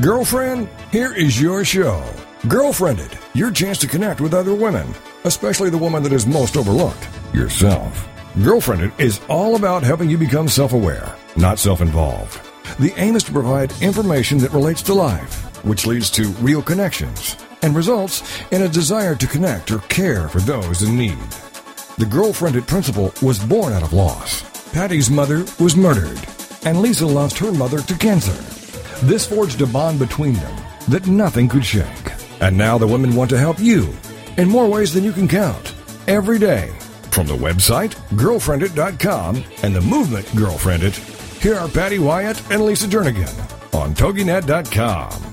Girlfriend, here is your show. Girlfriendit, your chance to connect with other women, especially the woman that is most overlooked, yourself. Girlfriendit is all about helping you become self aware, not self involved. The aim is to provide information that relates to life, which leads to real connections and results in a desire to connect or care for those in need. The girlfriendit principle was born out of loss. Patty's mother was murdered, and Lisa lost her mother to cancer. This forged a bond between them that nothing could shake. And now the women want to help you in more ways than you can count. Every day. From the website, girlfriendit.com, and the movement Girlfriendit, here are Patty Wyatt and Lisa Jernigan on TogiNet.com.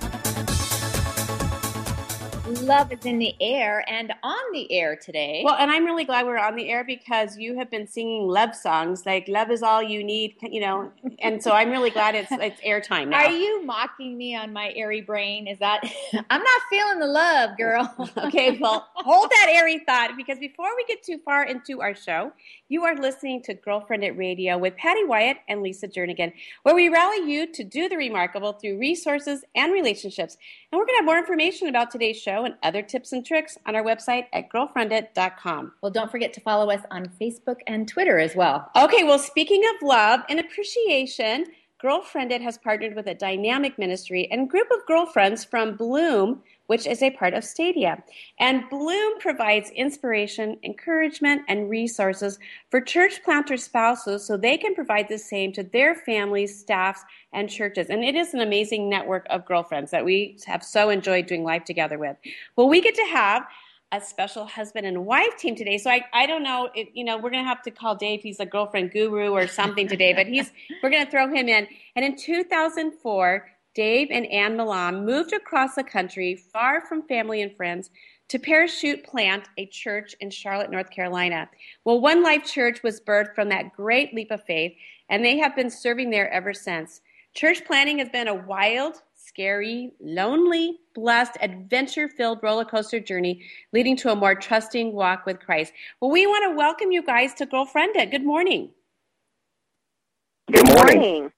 Love is in the air and on the air today. Well, and I'm really glad we're on the air because you have been singing love songs like "Love Is All You Need," you know, and so I'm really glad it's it's airtime now. Are you mocking me on my airy brain? Is that I'm not feeling the love, girl? okay, well, hold that airy thought because before we get too far into our show, you are listening to Girlfriendit Radio with Patty Wyatt and Lisa Jernigan, where we rally you to do the remarkable through resources and relationships. And we're going to have more information about today's show and other tips and tricks on our website at girlfriendit.com. Well, don't forget to follow us on Facebook and Twitter as well. Okay, well, speaking of love and appreciation, Girlfriendit has partnered with a dynamic ministry and group of girlfriends from Bloom which is a part of Stadia. And Bloom provides inspiration, encouragement, and resources for church planter spouses so they can provide the same to their families, staffs, and churches. And it is an amazing network of girlfriends that we have so enjoyed doing life together with. Well, we get to have a special husband and wife team today. So I, I don't know if, you know, we're going to have to call Dave. He's a girlfriend guru or something today, but he's, we're going to throw him in. And in 2004, Dave and Ann Milam moved across the country, far from family and friends, to parachute plant a church in Charlotte, North Carolina. Well, One Life Church was birthed from that great leap of faith, and they have been serving there ever since. Church planting has been a wild, scary, lonely, blessed, adventure filled roller coaster journey leading to a more trusting walk with Christ. Well, we want to welcome you guys to Girlfriendit. Good morning. Good morning.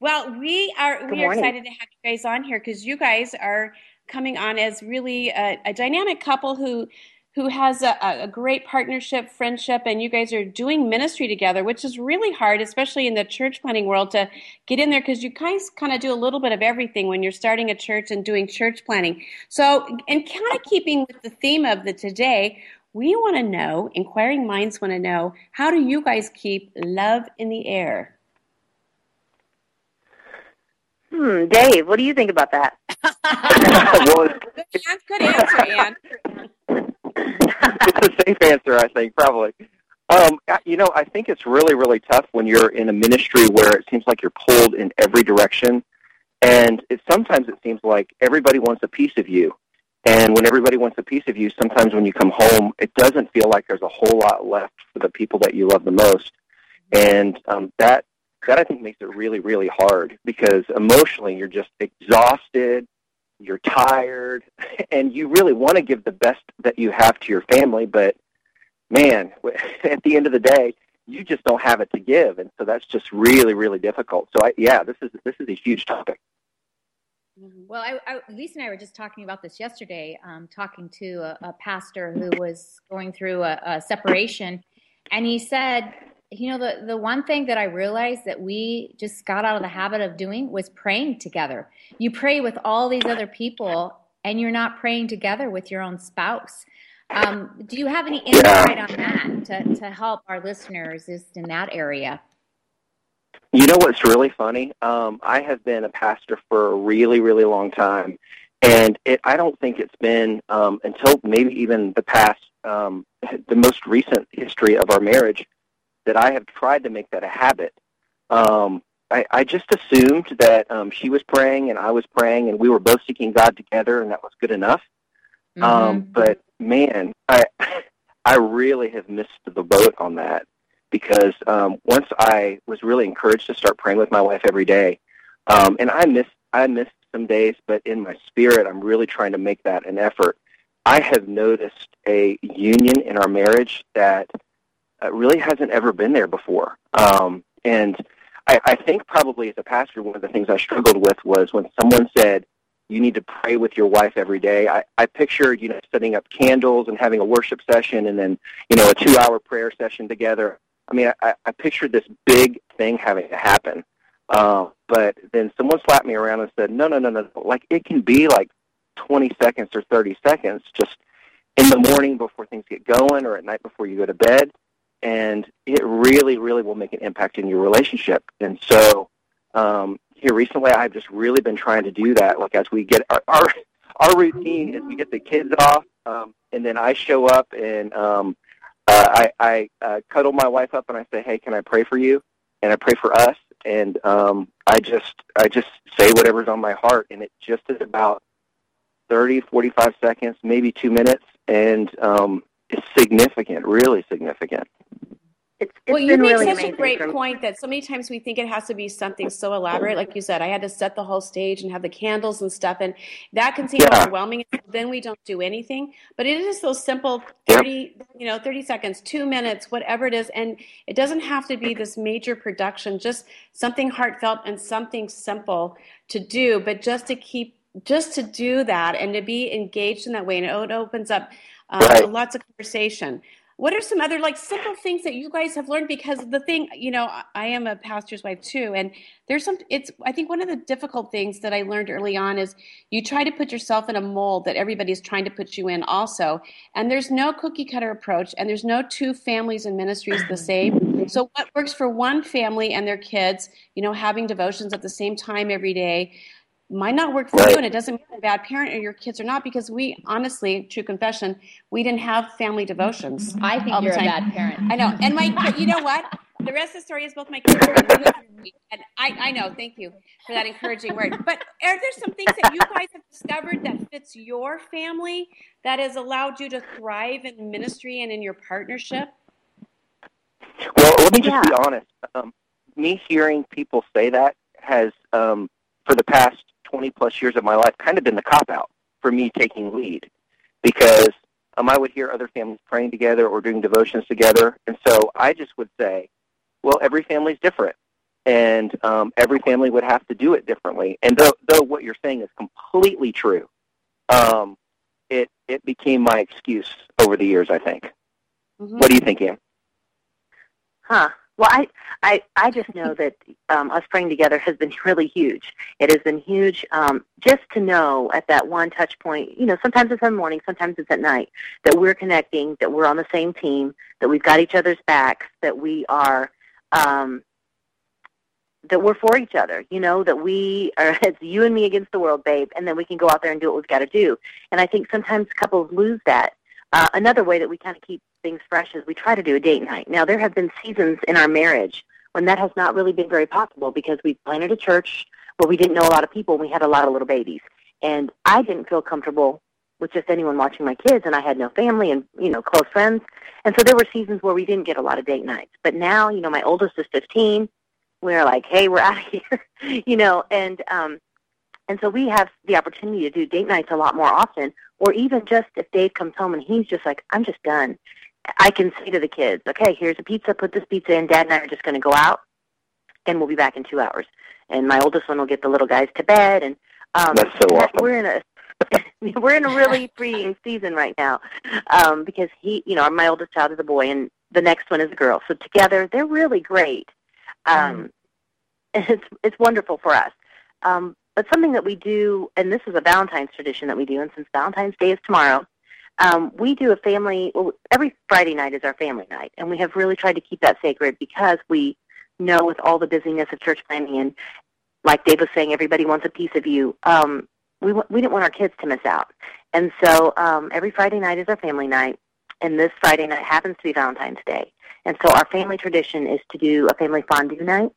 Well, we are we are excited to have you guys on here because you guys are coming on as really a, a dynamic couple who who has a, a great partnership, friendship, and you guys are doing ministry together, which is really hard, especially in the church planting world, to get in there because you guys kind of do a little bit of everything when you're starting a church and doing church planting. So, in kind of keeping with the theme of the today, we want to know, inquiring minds want to know, how do you guys keep love in the air? Hmm, Dave, what do you think about that? well, Good, good answer, Ann. it's a safe answer, I think, probably. Um, you know, I think it's really, really tough when you're in a ministry where it seems like you're pulled in every direction, and it sometimes it seems like everybody wants a piece of you. And when everybody wants a piece of you, sometimes when you come home, it doesn't feel like there's a whole lot left for the people that you love the most. And um, that that I think makes it really, really hard because emotionally you're just exhausted, you're tired, and you really want to give the best that you have to your family, but man, at the end of the day, you just don't have it to give, and so that's just really, really difficult. So, I, yeah, this is this is a huge topic. Well, I, I, Lisa and I were just talking about this yesterday, um, talking to a, a pastor who was going through a, a separation, and he said, you know, the, the one thing that I realized that we just got out of the habit of doing was praying together. You pray with all these other people, and you're not praying together with your own spouse. Um, do you have any insight on that to, to help our listeners just in that area? You know what's really funny? Um, I have been a pastor for a really, really long time, and it, I don't think it's been um, until maybe even the past, um, the most recent history of our marriage, that I have tried to make that a habit. Um, I, I just assumed that um, she was praying and I was praying, and we were both seeking God together, and that was good enough. Um, Mhm. but man, I I really have missed the boat on that because um, once I was really encouraged to start praying with my wife every day, um, and I miss I missed some days, but in my spirit, I'm really trying to make that an effort. I have noticed a union in our marriage that uh, really hasn't ever been there before, um, and I, I think probably as a pastor, one of the things I struggled with was when someone said, you need to pray with your wife every day. I, I pictured, you know, setting up candles and having a worship session and then, you know, a two-hour prayer session together. I mean, I, I pictured this big thing having to happen. Uh, but then someone slapped me around and said, no, no, no, no. Like, it can be like 20 seconds or 30 seconds just in the morning before things get going or at night before you go to bed. And it really, really will make an impact in your relationship. And so um, here recently, I've just really been trying to do that. Like as we get our our, our routine is we get the kids off, um, and then I show up and um, uh, I, I uh, cuddle my wife up and I say, "Hey, can I pray for you?" And I pray for us, and um, I just I just say whatever's on my heart, and it just is about thirty, forty-five seconds, maybe two minutes, and um, it's significant, really significant. It's, it's well, you make really such a great point that so many times we think it has to be something so elaborate. Like you said, I had to set the whole stage and have the candles and stuff, and that can seem Yeah. overwhelming. Then we don't do anything. But it is those simple Yep. thirty, you know, thirty seconds, two minutes, whatever it is, and it doesn't have to be this major production. Just something heartfelt and something simple to do, but just to keep, just to do that and to be engaged in that way, and it opens up uh, Right. lots of conversation. What are some other like simple things that you guys have learned? Because the thing, you know, I- am a pastor's wife too, and there's some. It's I think one of the difficult things that I learned early on is you try to put yourself in a mold that everybody's trying to put you in also, and there's no cookie cutter approach, and there's no two families and ministries the same. So what works for one family and their kids, you know, having devotions at the same time every day, might not work for Right. you, and it doesn't mean you're a bad parent or your kids are not, because we honestly, true confession, we didn't have family devotions. I think you're a bad parent. I know, and my, you know what? The rest of the story is both my kids are really and I, I know. Thank you for that encouraging word. But are there some things that you guys have discovered that fits your family that has allowed you to thrive in ministry and in your partnership? Well, let me just Yeah. be honest. Um, me hearing people say that has, um, for the past 20 plus years of my life, kind of been the cop out for me taking lead because um, I would hear other families praying together or doing devotions together. And so I just would say, well, every family's different. And um, every family would have to do it differently. And though, though what you're saying is completely true, um, it, it became my excuse over the years, I think. Mhm. What do you think, Ian? Huh. Well, I, I, I just know that um, us praying together has been really huge. It has been huge um, just to know at that one touch point, you know, sometimes it's in the morning, sometimes it's at night, that we're connecting, that we're on the same team, that we've got each other's backs, that we are, um, that we're for each other, you know, that we are, it's you and me against the world, babe, and then we can go out there and do what we've got to do. And I think sometimes couples lose that. Uh, another way that we kind of keep things fresh is we try to do a date night. Now, there have been seasons in our marriage when that has not really been very possible because we planted a church where we didn't know a lot of people and we had a lot of little babies. And I didn't feel comfortable with just anyone watching my kids and I had no family and, you know, close friends. And so there were seasons where we didn't get a lot of date nights. But now, you know, my oldest is 15. We're like, hey, we're out of here, you know, and, um, and so we have the opportunity to do date nights a lot more often, or even just if Dave comes home and he's just like, I'm just done. I can say to the kids, okay, here's a pizza, put this pizza in. Dad and I are just going to go out, and we'll be back in two hours. And my oldest one will get the little guys to bed, and um, That's so awesome. we're in a we're in a really freeing season right now um, because he, you know, my oldest child is a boy, and the next one is a girl. So together, they're really great. Um, and it's it's wonderful for us. Um, but something that we do, and this is a Valentine's tradition that we do, and since Valentine's Day is tomorrow, um, we do a family. Well, every Friday night is our family night, and we have really tried to keep that sacred because we know with all the busyness of church planting and, like Dave was saying, everybody wants a piece of you. Um, we we didn't want our kids to miss out, and so um, every Friday night is our family night, and this Friday night happens to be Valentine's Day, and so our family tradition is to do a family fondue night.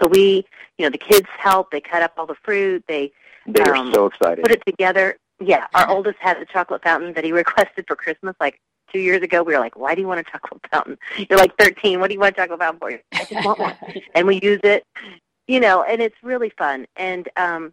So we, you know, the kids help. They cut up all the fruit. They They are Um, so excited. put it together. Yeah, our oldest has a chocolate fountain that he requested for Christmas like two years ago. We were like, "Why do you want a chocolate fountain? You're like 13. What do you want a chocolate fountain for?" I just want one, and we use it. You know, and it's really fun. And um,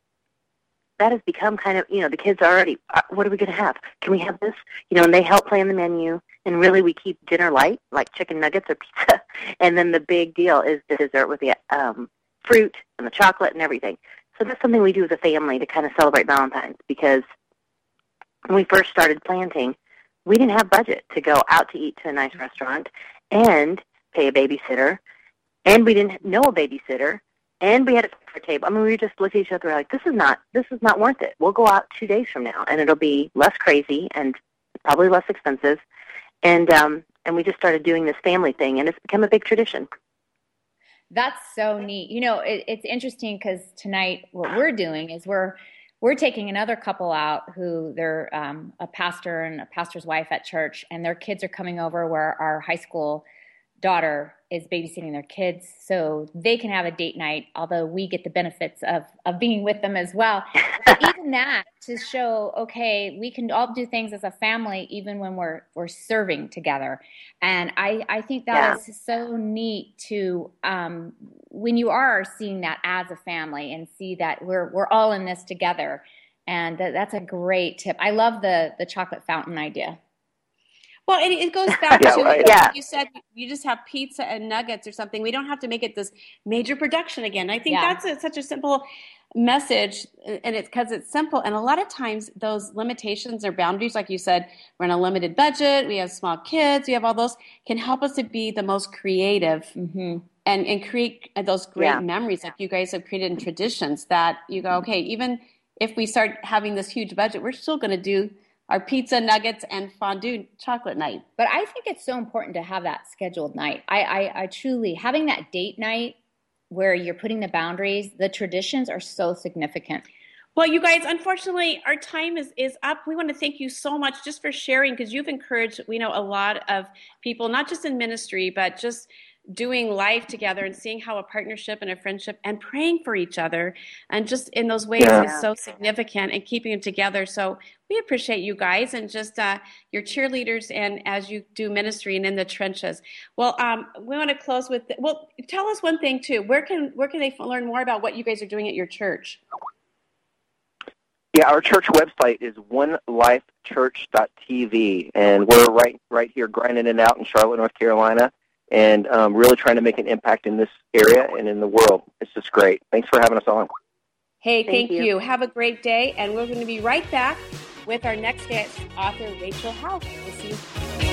that has become kind of you know the kids are already uh, what are we going to have? Can we have this? You know, and they help plan the menu. And really, we keep dinner light, like chicken nuggets or pizza, and then the big deal is the dessert with the um, fruit and the chocolate and everything. So that's something we do as a family to kind of celebrate Valentine's because when we first started planting, we didn't have budget to go out to eat to a nice restaurant and pay a babysitter, and we didn't know a babysitter, and we had a for table. I mean, we just looked at each other like, this is not this is not worth it. We'll go out two days from now, and it'll be less crazy and probably less expensive, and um, and we just started doing this family thing, and it's become a big tradition. That's so neat. You know, it, it's interesting because tonight what we're doing is we're we're taking another couple out who they're um, a pastor and a pastor's wife at church, and their kids are coming over where our high school daughter is babysitting their kids so they can have a date night although we get the benefits of of being with them as well. But even that to show okay we can all do things as a family even when we're we're serving together. And i i think that yeah. is so neat to um when you are seeing that as a family and see that we're we're all in this together. And that, that's a great tip. I love the the chocolate fountain idea well, it, it goes back yeah, to right. yeah. you said you just have pizza and nuggets or something. We don't have to make it this major production again. I think yeah. that's a, such a simple message, and it's because it's simple. And a lot of times, those limitations or boundaries, like you said, we're on a limited budget, we have small kids, we have all those, can help us to be the most creative. Mm-hmm. And, and create those great yeah. memories like you guys have created in traditions that you go okay even if we start having this huge budget we're still going to do our pizza nuggets and fondue chocolate night. But I think it's so important to have that scheduled night. I, I, I truly having that date night where you're putting the boundaries, the traditions are so significant. Well, you guys, unfortunately, our time is, is up. We want to thank you so much just for sharing because you've encouraged, we know, a lot of people, not just in ministry, but just doing life together and seeing how a partnership and a friendship and praying for each other and just in those ways yeah. is so significant and keeping them together. So we appreciate you guys and just uh, your cheerleaders and as you do ministry and in the trenches. Well, um, we want to close with well, tell us one thing too. Where can where can they learn more about what you guys are doing at your church? Yeah, our church website is onelifechurch.tv, and we're right right here grinding it out in Charlotte, North Carolina and um, really trying to make an impact in this area and in the world. It's just great. Thanks for having us on. Hey, thank, thank you. you. Have a great day, and we're going to be right back with our next guest, author Rachel Hauck. We'll see you.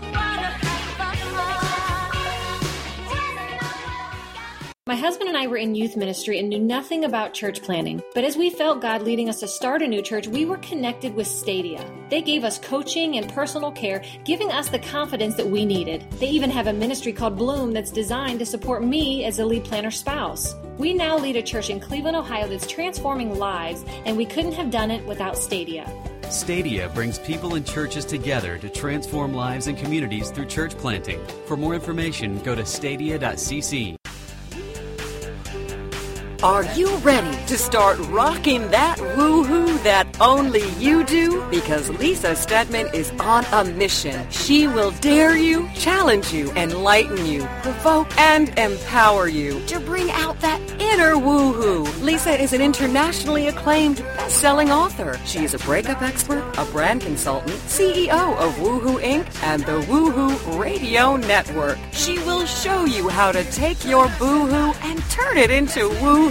In youth ministry and knew nothing about church planting. But as we felt God leading us to start a new church, we were connected with Stadia. They gave us coaching and personal care, giving us the confidence that we needed. They even have a ministry called Bloom that's designed to support me as a lead planter spouse. We now lead a church in Cleveland, Ohio that's transforming lives, and we couldn't have done it without Stadia. Stadia brings people and churches together to transform lives and communities through church planting. For more information, go to stadia.cc. Are you ready to start rocking that woohoo that only you do? Because Lisa Steadman is on a mission. She will dare you, challenge you, enlighten you, provoke and empower you to bring out that inner woohoo. Lisa is an internationally acclaimed best-selling author. She is a breakup expert, a brand consultant, CEO of Woohoo Inc. and the Woohoo Radio Network. She will show you how to take your boohoo and turn it into woohoo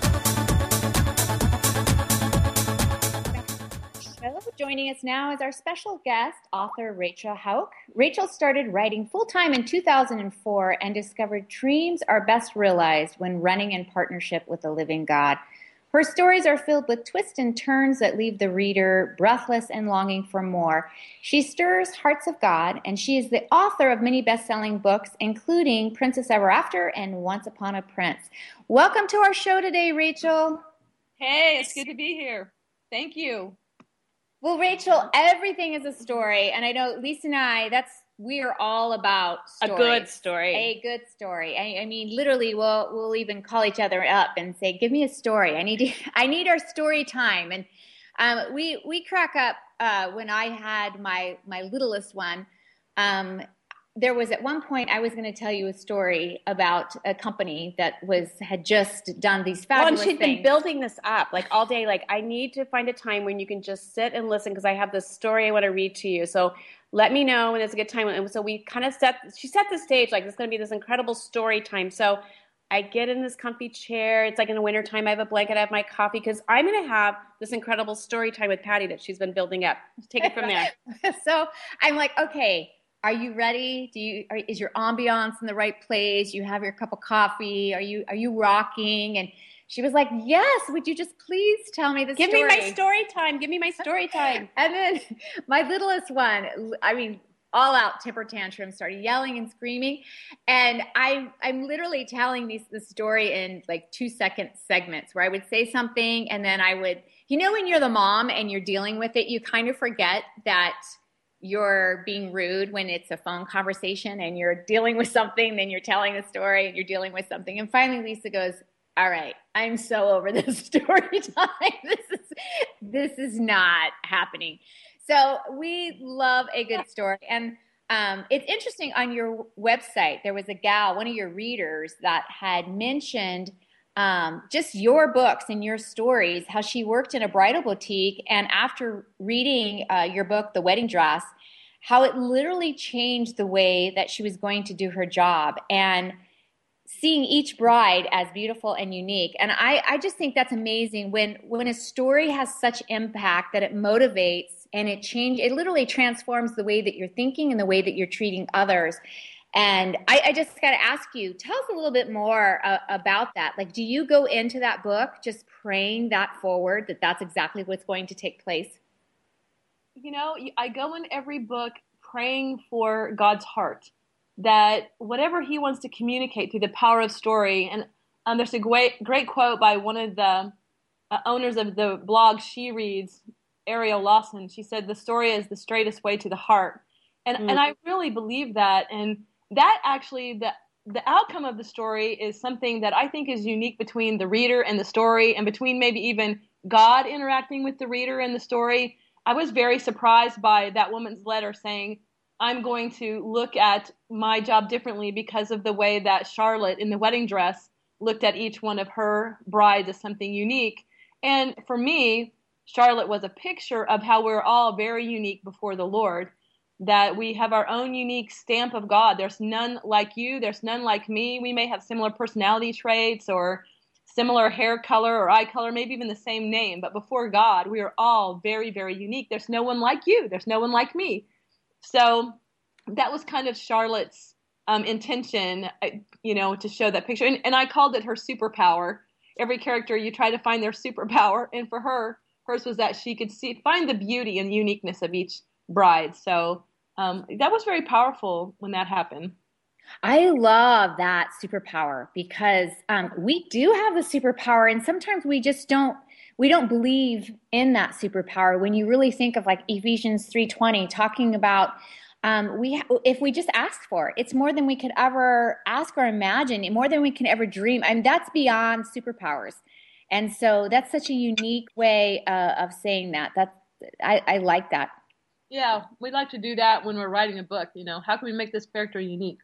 Joining us now is our special guest, author Rachel Hauck. Rachel started writing full time in 2004 and discovered dreams are best realized when running in partnership with the living God. Her stories are filled with twists and turns that leave the reader breathless and longing for more. She stirs hearts of God, and she is the author of many best selling books, including Princess Ever After and Once Upon a Prince. Welcome to our show today, Rachel. Hey, it's good to be here. Thank you. Well, Rachel, everything is a story, and I know Lisa and I. That's we are all about stories. a good story. A good story. I, I, mean, literally, we'll we'll even call each other up and say, "Give me a story. I need to, I need our story time." And um, we we crack up uh, when I had my my littlest one. Um, there was at one point I was going to tell you a story about a company that was had just done these fabulous well, and she'd things. been building this up like all day. Like I need to find a time when you can just sit and listen because I have this story I want to read to you. So let me know when it's a good time. And so we kind of set she set the stage like it's going to be this incredible story time. So I get in this comfy chair. It's like in the wintertime. I have a blanket. I have my coffee because I'm going to have this incredible story time with Patty that she's been building up. Take it from there. so I'm like, okay are you ready? Do you are, is your ambiance in the right place? You have your cup of coffee. Are you are you rocking? And she was like, "Yes. Would you just please tell me the story? Give story? me my story time. Give me my story time." and then my littlest one, I mean, all out temper tantrum, started yelling and screaming, and I I'm literally telling these the story in like two second segments where I would say something and then I would, you know, when you're the mom and you're dealing with it, you kind of forget that you're being rude when it's a phone conversation and you're dealing with something, then you're telling a story and you're dealing with something. And finally Lisa goes, All right, I'm so over this story time. This is this is not happening. So we love a good story. And um, it's interesting on your website, there was a gal, one of your readers, that had mentioned um, just your books and your stories, how she worked in a bridal boutique. And after reading uh, your book, The Wedding Dress, how it literally changed the way that she was going to do her job and seeing each bride as beautiful and unique. And I, I just think that's amazing when, when a story has such impact that it motivates and it change it literally transforms the way that you're thinking and the way that you're treating others and I, I just got to ask you, tell us a little bit more uh, about that. Like, do you go into that book just praying that forward, that that's exactly what's going to take place? You know, I go in every book praying for God's heart, that whatever He wants to communicate through the power of story. And um, there's a great, great quote by one of the uh, owners of the blog She Reads, Ariel Lawson. She said, The story is the straightest way to the heart. And, mm. and I really believe that. And that actually the the outcome of the story is something that I think is unique between the reader and the story, and between maybe even God interacting with the reader and the story. I was very surprised by that woman's letter saying, I'm going to look at my job differently because of the way that Charlotte in the wedding dress looked at each one of her brides as something unique. And for me, Charlotte was a picture of how we're all very unique before the Lord that we have our own unique stamp of God. There's none like you, there's none like me. We may have similar personality traits or similar hair color or eye color, maybe even the same name, but before God, we are all very, very unique. There's no one like you, there's no one like me. So that was kind of Charlotte's um, intention, you know, to show that picture. And, and I called it her superpower. Every character, you try to find their superpower. And for her, hers was that she could see, find the beauty and uniqueness of each bride. So um, that was very powerful when that happened. I love that superpower because um, we do have a superpower, and sometimes we just don't we don't believe in that superpower. When you really think of like Ephesians three twenty, talking about um, we if we just ask for it, it's more than we could ever ask or imagine, more than we can ever dream. I mean, that's beyond superpowers, and so that's such a unique way uh, of saying that. That's I, I like that. Yeah, we like to do that when we're writing a book. You know, how can we make this character unique?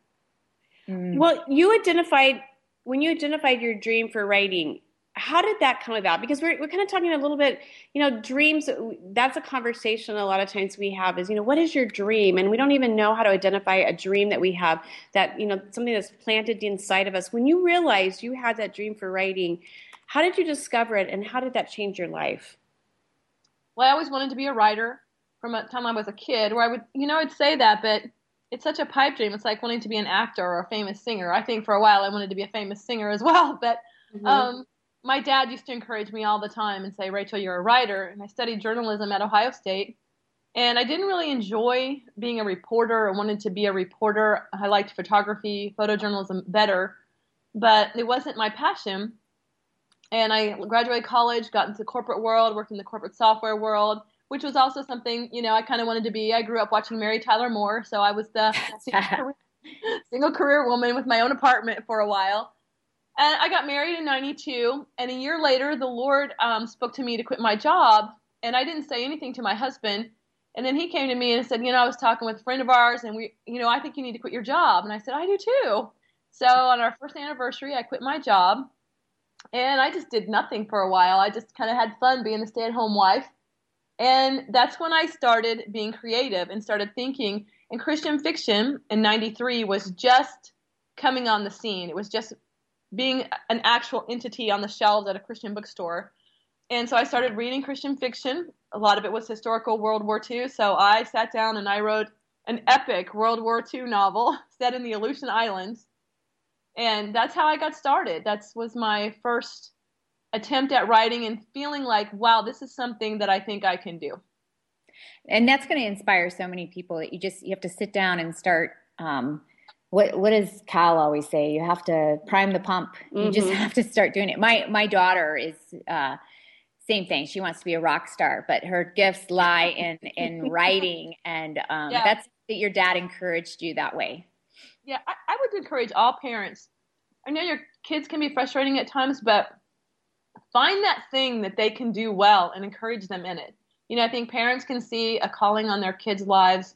Mm. Well, you identified when you identified your dream for writing. how did that come about? Because we're, we're kind of talking a little bit, you know, dreams. That's a conversation a lot of times we have is, you know, what is your dream? And we don't even know how to identify a dream that we have that, you know, something that's planted inside of us. When you realized you had that dream for writing, how did you discover it and how did that change your life? Well, I always wanted to be a writer from the time I was a kid, where I would, you know, I'd say that, but it's such a pipe dream. It's like wanting to be an actor or a famous singer. I think for a while I wanted to be a famous singer as well, but mm-hmm. um, my dad used to encourage me all the time and say, Rachel, you're a writer. And I studied journalism at Ohio State. And I didn't really enjoy being a reporter. I wanted to be a reporter. I liked photography, photojournalism better, but it wasn't my passion. And I graduated college, got into the corporate world, worked in the corporate software world, which was also something, you know, I kind of wanted to be. I grew up watching Mary Tyler Moore, so I was the single career, single career woman with my own apartment for a while. And I got married in 92. And a year later, the Lord um, spoke to me to quit my job. And I didn't say anything to my husband. And then he came to me and said, You know, I was talking with a friend of ours, and we, you know, I think you need to quit your job. And I said, I do too. So on our first anniversary, I quit my job. And I just did nothing for a while. I just kind of had fun being a stay at home wife. And that's when I started being creative and started thinking. And Christian fiction in 93 was just coming on the scene. It was just being an actual entity on the shelves at a Christian bookstore. And so I started reading Christian fiction. A lot of it was historical World War II. So I sat down and I wrote an epic World War II novel set in the Aleutian Islands. And that's how I got started. That was my first attempt at writing and feeling like, wow, this is something that I think I can do. And that's going to inspire so many people that you just you have to sit down and start um, what what does Cal always say? You have to prime the pump. You mm-hmm. just have to start doing it. My my daughter is uh, same thing. She wants to be a rock star, but her gifts lie in in writing, and um, yeah. that's that your dad encouraged you that way. Yeah, I, I would encourage all parents. I know your kids can be frustrating at times, but find that thing that they can do well and encourage them in it. You know, I think parents can see a calling on their kids' lives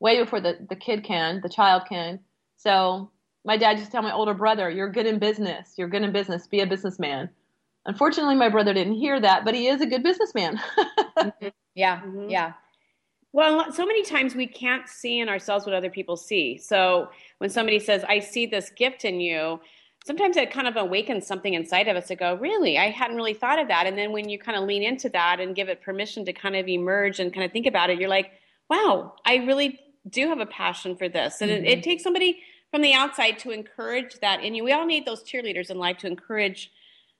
way before the, the kid can, the child can. So my dad used to tell my older brother, You're good in business. You're good in business. Be a businessman. Unfortunately, my brother didn't hear that, but he is a good businessman. mm-hmm. Yeah, mm-hmm. yeah. Well, so many times we can't see in ourselves what other people see. So when somebody says, I see this gift in you, sometimes it kind of awakens something inside of us to go, really, I hadn't really thought of that. And then when you kind of lean into that and give it permission to kind of emerge and kind of think about it, you're like, wow, I really do have a passion for this. And mm-hmm. it, it, takes somebody from the outside to encourage that in you. We all need those cheerleaders in life to encourage,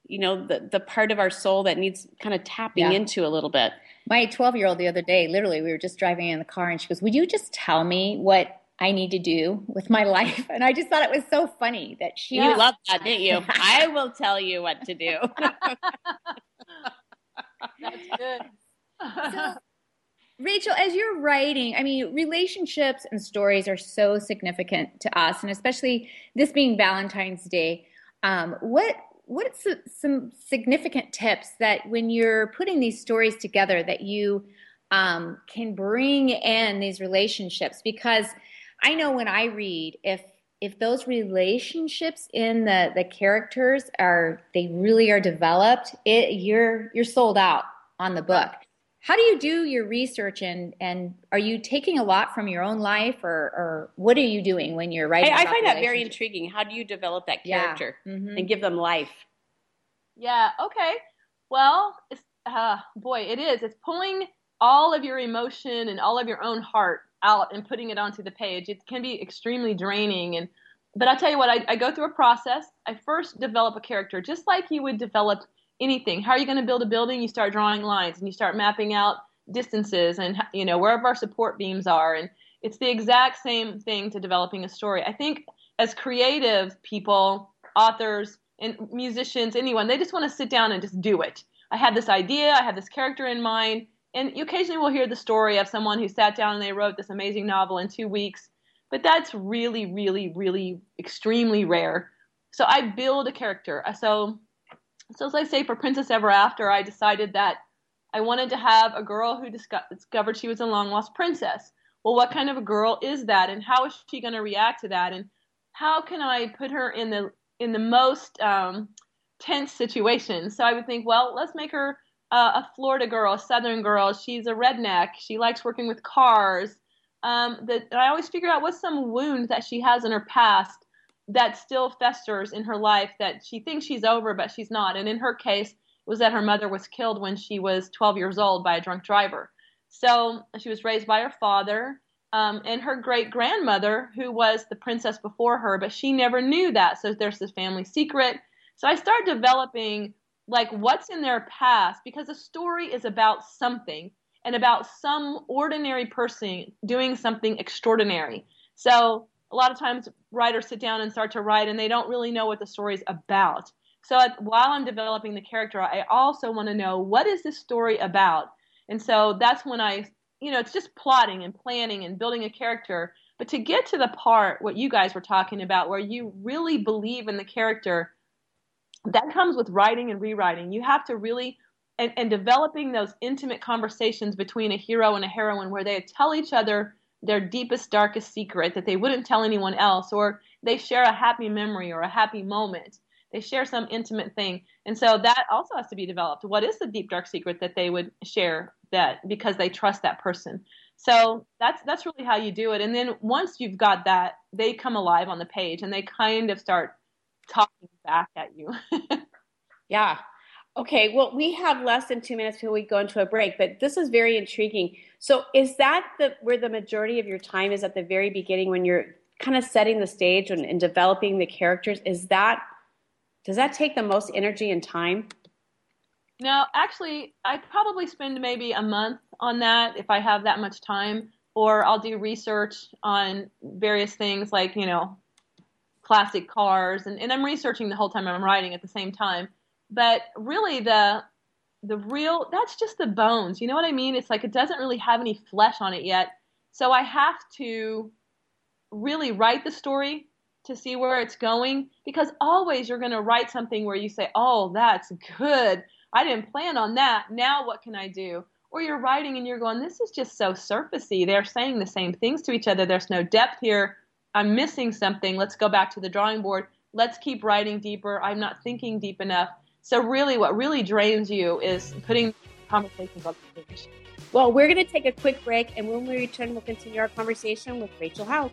you know, the, the part of our soul that needs kind of tapping yeah. into a little bit. My 12 year old the other day, literally, we were just driving in the car and she goes, Would you just tell me what I need to do with my life. And I just thought it was so funny that she. You loved that, didn't you? I will tell you what to do. That's good. so, Rachel, as you're writing, I mean, relationships and stories are so significant to us, and especially this being Valentine's Day. Um, what what's some significant tips that when you're putting these stories together that you um, can bring in these relationships? Because I know when I read, if if those relationships in the the characters are they really are developed, it you're you're sold out on the book. How do you do your research and and are you taking a lot from your own life or or what are you doing when you're writing? I, I find that very intriguing. How do you develop that character yeah. mm-hmm. and give them life? Yeah. Okay. Well, it's uh, boy, it is. It's pulling all of your emotion and all of your own heart out and putting it onto the page. It can be extremely draining. And but I'll tell you what, I, I go through a process. I first develop a character, just like you would develop anything. How are you going to build a building? You start drawing lines and you start mapping out distances and you know wherever our support beams are. And it's the exact same thing to developing a story. I think as creative people, authors, and musicians, anyone, they just want to sit down and just do it. I had this idea, I had this character in mind, and you occasionally will hear the story of someone who sat down and they wrote this amazing novel in two weeks, but that's really, really, really extremely rare. So I build a character. So, so as I say, for Princess Ever After, I decided that I wanted to have a girl who discovered she was a long lost princess. Well, what kind of a girl is that, and how is she going to react to that, and how can I put her in the in the most um, tense situation. So I would think, well, let's make her uh, a Florida girl, a Southern girl. She's a redneck. She likes working with cars. Um, that I always figure out what's some wound that she has in her past that still festers in her life that she thinks she's over, but she's not. And in her case, it was that her mother was killed when she was 12 years old by a drunk driver. So she was raised by her father um, and her great grandmother, who was the princess before her, but she never knew that. So there's this family secret. So I started developing like what's in their past because a story is about something and about some ordinary person doing something extraordinary. So a lot of times writers sit down and start to write and they don't really know what the story is about. So while I'm developing the character, I also want to know what is this story about? And so that's when I, you know, it's just plotting and planning and building a character. But to get to the part what you guys were talking about where you really believe in the character, that comes with writing and rewriting. You have to really and, and developing those intimate conversations between a hero and a heroine where they tell each other their deepest, darkest secret that they wouldn't tell anyone else, or they share a happy memory or a happy moment. They share some intimate thing. And so that also has to be developed. What is the deep, dark secret that they would share that because they trust that person? So that's that's really how you do it. And then once you've got that, they come alive on the page and they kind of start talking back at you. yeah. Okay, well, we have less than two minutes before we go into a break, but this is very intriguing. So, is that the where the majority of your time is at the very beginning when you're kind of setting the stage and, and developing the characters? Is that does that take the most energy and time? No, actually, I probably spend maybe a month on that if I have that much time, or I'll do research on various things like you know classic cars, and, and I'm researching the whole time I'm writing at the same time. But really the the real that's just the bones you know what i mean? It's like it doesn't really have any flesh on it yet. So i have to really write the story to see where it's going because always you're going to write something where you say oh that's good. I didn't plan on that. Now what can i do? Or you're writing and you're going this is just so surfacey. They're saying the same things to each other. There's no depth here i'm missing something let's go back to the drawing board let's keep writing deeper i'm not thinking deep enough so really, what really drains you is putting conversations on the page. Well, we're going to take a quick break, and when we return, we'll continue our conversation with Rachel Hauck.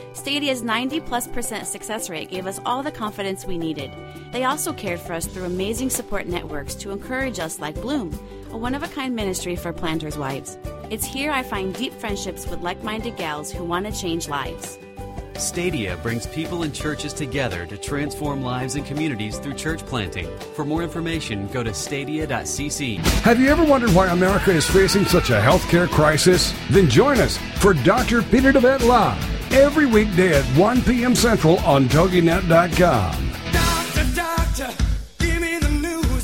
Stadia's 90 plus percent success rate gave us all the confidence we needed. They also cared for us through amazing support networks to encourage us, like Bloom, a one of a kind ministry for planters' wives. It's here I find deep friendships with like minded gals who want to change lives. Stadia brings people and churches together to transform lives and communities through church planting. For more information, go to stadia.cc. Have you ever wondered why America is facing such a healthcare crisis? Then join us for Dr. Peter DeVette Live every weekday at 1 p.m. Central on TogiNet.com.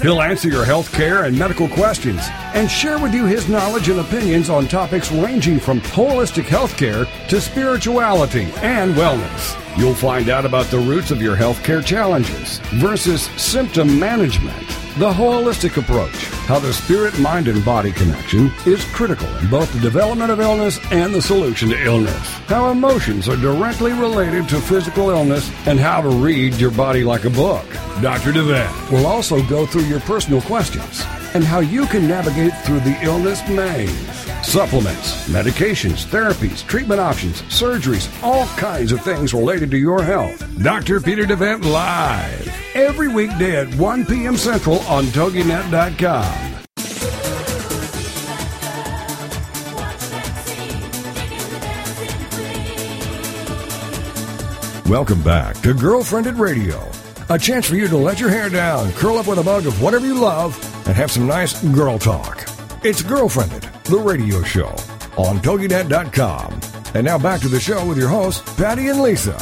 He'll answer your health care and medical questions and share with you his knowledge and opinions on topics ranging from holistic health care to spirituality and wellness. You'll find out about the roots of your health care challenges versus symptom management the holistic approach, how the spirit, mind, and body connection is critical in both the development of illness and the solution to illness. How emotions are directly related to physical illness and how to read your body like a book. Dr. DeVette will also go through your personal questions and how you can navigate through the illness maze. Supplements, medications, therapies, treatment options, surgeries, all kinds of things related to your health. Dr. Peter DeVette Live. Every weekday at 1 p.m. Central on TogiNet.com. Welcome back to Girlfriendit Radio. A chance for you to let your hair down, curl up with a mug of whatever you love, and have some nice girl talk. It's Girlfriendit, the radio show on TogiNet.com. And now back to the show with your hosts, Patty and Lisa.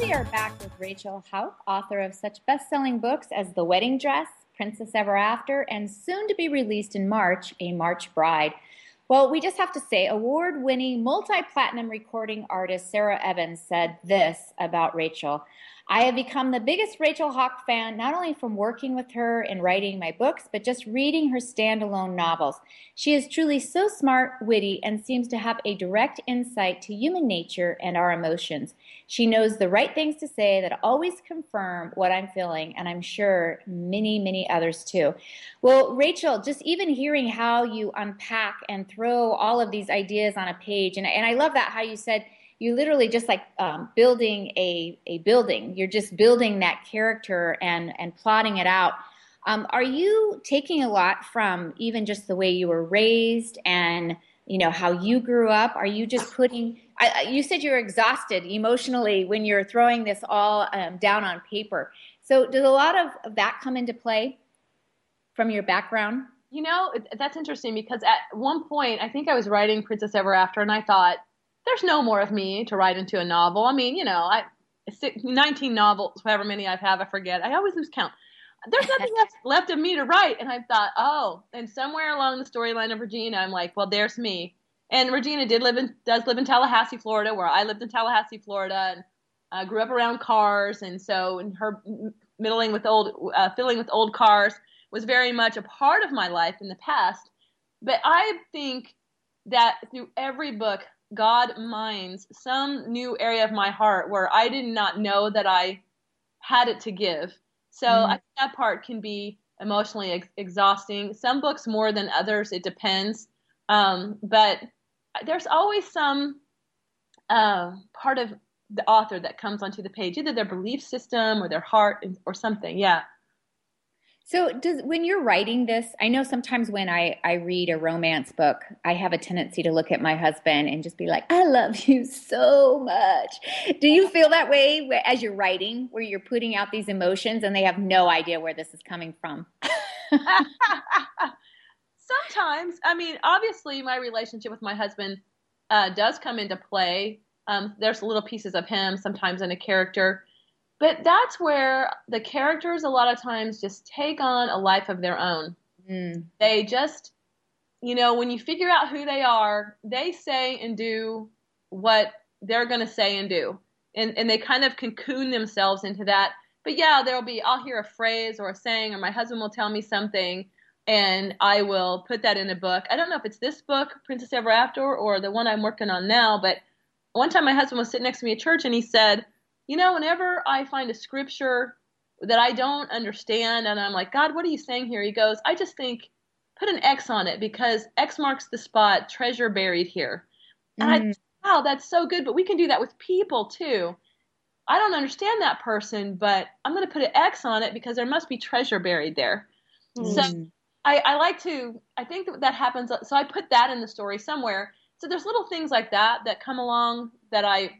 We are back with Rachel Hauck, author of such best selling books as The Wedding Dress, Princess Ever After, and soon to be released in March, A March Bride. Well, we just have to say, award winning multi platinum recording artist Sarah Evans said this about Rachel. I have become the biggest Rachel Hauck fan, not only from working with her and writing my books, but just reading her standalone novels. She is truly so smart, witty, and seems to have a direct insight to human nature and our emotions. She knows the right things to say that always confirm what I'm feeling, and I'm sure many, many others too. Well, Rachel, just even hearing how you unpack and throw all of these ideas on a page, and, and I love that how you said, you literally just like um, building a, a building. You're just building that character and, and plotting it out. Um, are you taking a lot from even just the way you were raised and you know how you grew up? Are you just putting? I, you said you're exhausted emotionally when you're throwing this all um, down on paper. So does a lot of that come into play from your background? You know, that's interesting because at one point I think I was writing Princess Ever After, and I thought there's no more of me to write into a novel. I mean, you know, I 19 novels, however many I have, had, I forget. I always lose count. There's nothing left of me to write. And I thought, oh, and somewhere along the storyline of Regina, I'm like, well, there's me. And Regina did live in, does live in Tallahassee, Florida, where I lived in Tallahassee, Florida, and uh, grew up around cars. And so, and her middling with old, uh, filling with old cars was very much a part of my life in the past. But I think that through every book, God mines some new area of my heart where I did not know that I had it to give. So mm. I think that part can be emotionally ex- exhausting. Some books more than others, it depends. Um, but there's always some uh, part of the author that comes onto the page, either their belief system or their heart or something. Yeah. So does when you're writing this, I know sometimes when I, I read a romance book, I have a tendency to look at my husband and just be like, I love you so much. Do you feel that way as you're writing, where you're putting out these emotions and they have no idea where this is coming from? sometimes, I mean, obviously my relationship with my husband uh, does come into play. Um, there's little pieces of him sometimes in a character but that's where the characters a lot of times just take on a life of their own. Mm. They just, you know, when you figure out who they are, they say and do what they're going to say and do. And, and they kind of cocoon themselves into that. But yeah, there'll be, I'll hear a phrase or a saying, or my husband will tell me something, and I will put that in a book. I don't know if it's this book, Princess Ever After, or the one I'm working on now, but one time my husband was sitting next to me at church and he said, you know, whenever I find a scripture that I don't understand and I'm like, God, what are you saying here? He goes, I just think put an X on it because X marks the spot, treasure buried here. And mm. I, wow, that's so good. But we can do that with people too. I don't understand that person, but I'm going to put an X on it because there must be treasure buried there. Mm. So I, I like to, I think that, that happens. So I put that in the story somewhere. So there's little things like that that come along that I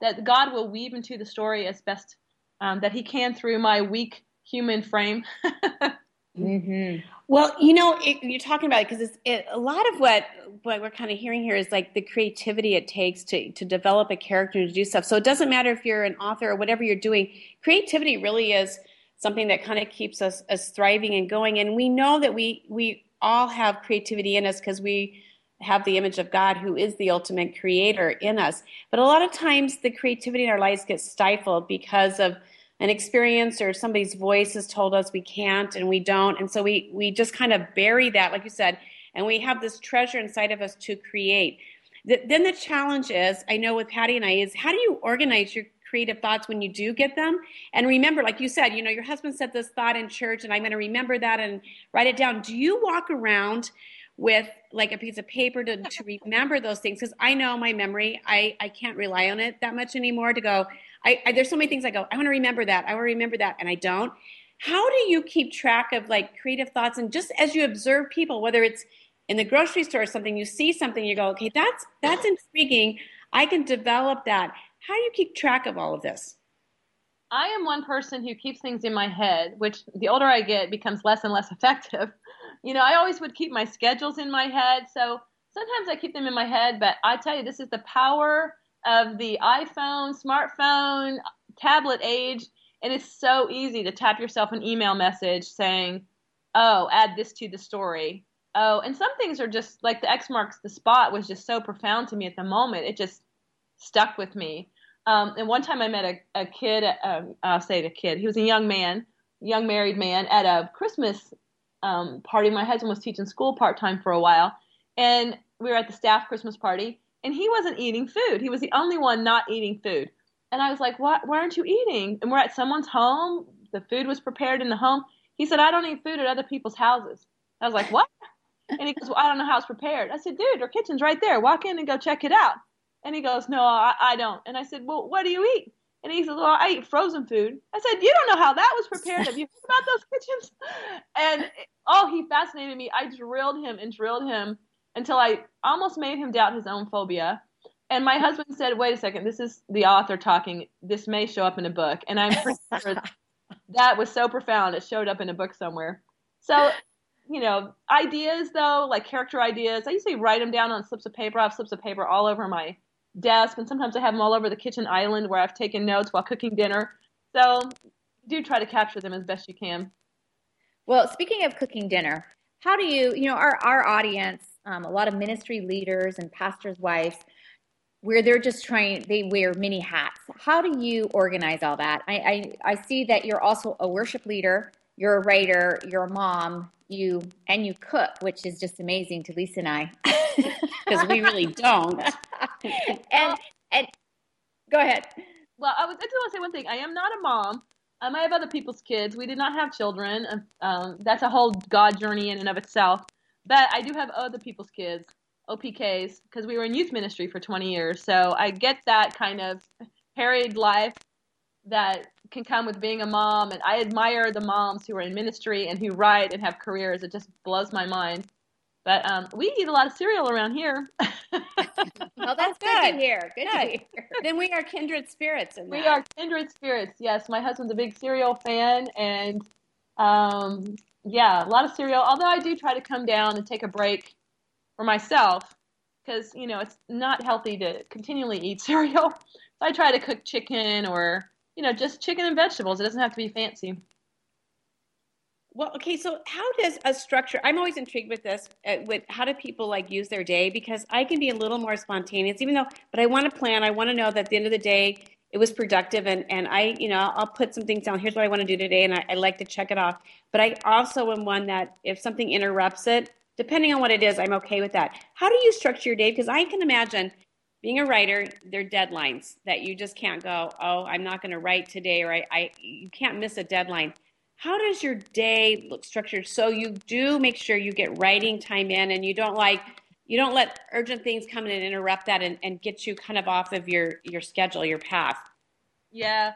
that God will weave into the story as best um, that He can through my weak human frame. mm-hmm. Well, you know, it, you're talking about it because it, a lot of what what we're kind of hearing here is like the creativity it takes to to develop a character to do stuff. So it doesn't matter if you're an author or whatever you're doing. Creativity really is something that kind of keeps us us thriving and going. And we know that we we all have creativity in us because we have the image of God, who is the ultimate creator in us. But a lot of times the creativity in our lives gets stifled because of an experience or somebody's voice has told us we can't and we don't. And so we, we just kind of bury that, like you said, and we have this treasure inside of us to create. The, then the challenge is, I know with Patty and I, is how do you organize your creative thoughts when you do get them? And remember, like you said, you know, your husband said this thought in church, and I'm going to remember that and write it down. Do you walk around with like a piece of paper to, to remember those things because I know my memory I, I can't rely on it that much anymore to go I, I there's so many things I go I want to remember that I want to remember that and I don't. How do you keep track of like creative thoughts? And just as you observe people whether it's in the grocery store or something you see something you go okay that's that's uh-huh. intriguing I can develop that. How do you keep track of all of this? I am one person who keeps things in my head, which the older I get becomes less and less effective. You know, I always would keep my schedules in my head. So sometimes I keep them in my head, but I tell you, this is the power of the iPhone, smartphone, tablet age. And it's so easy to tap yourself an email message saying, oh, add this to the story. Oh, and some things are just like the X marks the spot was just so profound to me at the moment. It just stuck with me. Um, and one time I met a, a kid, um, I'll say a kid, he was a young man, young married man at a Christmas um, party. My husband was teaching school part time for a while. And we were at the staff Christmas party, and he wasn't eating food. He was the only one not eating food. And I was like, why, why aren't you eating? And we're at someone's home. The food was prepared in the home. He said, I don't eat food at other people's houses. I was like, what? And he goes, well, I don't know how it's prepared. I said, dude, our kitchen's right there. Walk in and go check it out. And he goes, no, I, I don't. And I said, well, what do you eat? And he says, well, I eat frozen food. I said, you don't know how that was prepared. Have you heard about those kitchens? And oh, he fascinated me. I drilled him and drilled him until I almost made him doubt his own phobia. And my husband said, wait a second, this is the author talking. This may show up in a book. And I'm pretty sure that was so profound. It showed up in a book somewhere. So, you know, ideas though, like character ideas, I usually write them down on slips of paper. I have slips of paper all over my desk, and sometimes I have them all over the kitchen island where I've taken notes while cooking dinner. So, do try to capture them as best you can. Well, speaking of cooking dinner, how do you, you know, our, our audience, um, a lot of ministry leaders and pastors' wives, where they're just trying, they wear many hats. How do you organize all that? I, I, I see that you're also a worship leader, you're a writer, you're a mom, you and you cook, which is just amazing to Lisa and I, because we really don't. and and go ahead. Well, I was I just want to say one thing. I am not a mom. Um, I have other people's kids. We did not have children. Um, that's a whole God journey in and of itself. But I do have other people's kids, OPKs, because we were in youth ministry for 20 years. So I get that kind of harried life that can come with being a mom. And I admire the moms who are in ministry and who write and have careers. It just blows my mind. But um, we eat a lot of cereal around here. well, that's good. good to hear. Good, good. to hear. then we are kindred spirits. In we are kindred spirits. Yes, my husband's a big cereal fan, and um, yeah, a lot of cereal. Although I do try to come down and take a break for myself because you know it's not healthy to continually eat cereal. So I try to cook chicken or you know just chicken and vegetables. It doesn't have to be fancy. Well, okay, so how does a structure? I'm always intrigued with this. Uh, with how do people like use their day? Because I can be a little more spontaneous, even though. But I want to plan. I want to know that at the end of the day, it was productive, and and I, you know, I'll put some things down. Here's what I want to do today, and I, I like to check it off. But I also am one that if something interrupts it, depending on what it is, I'm okay with that. How do you structure your day? Because I can imagine being a writer, there are deadlines that you just can't go. Oh, I'm not going to write today, or I, I you can't miss a deadline. How does your day look structured? So you do make sure you get writing time in and you don't like you don't let urgent things come in and interrupt that and, and get you kind of off of your your schedule your path. Yeah